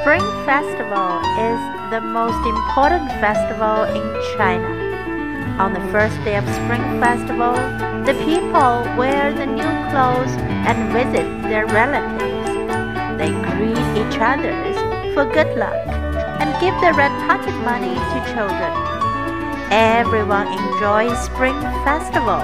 Spring Festival is the most important festival in China. On the first day of Spring Festival, the people wear the new clothes and visit their relatives. They greet each other for good luck and give the red pocket money to children. Everyone enjoys Spring Festival.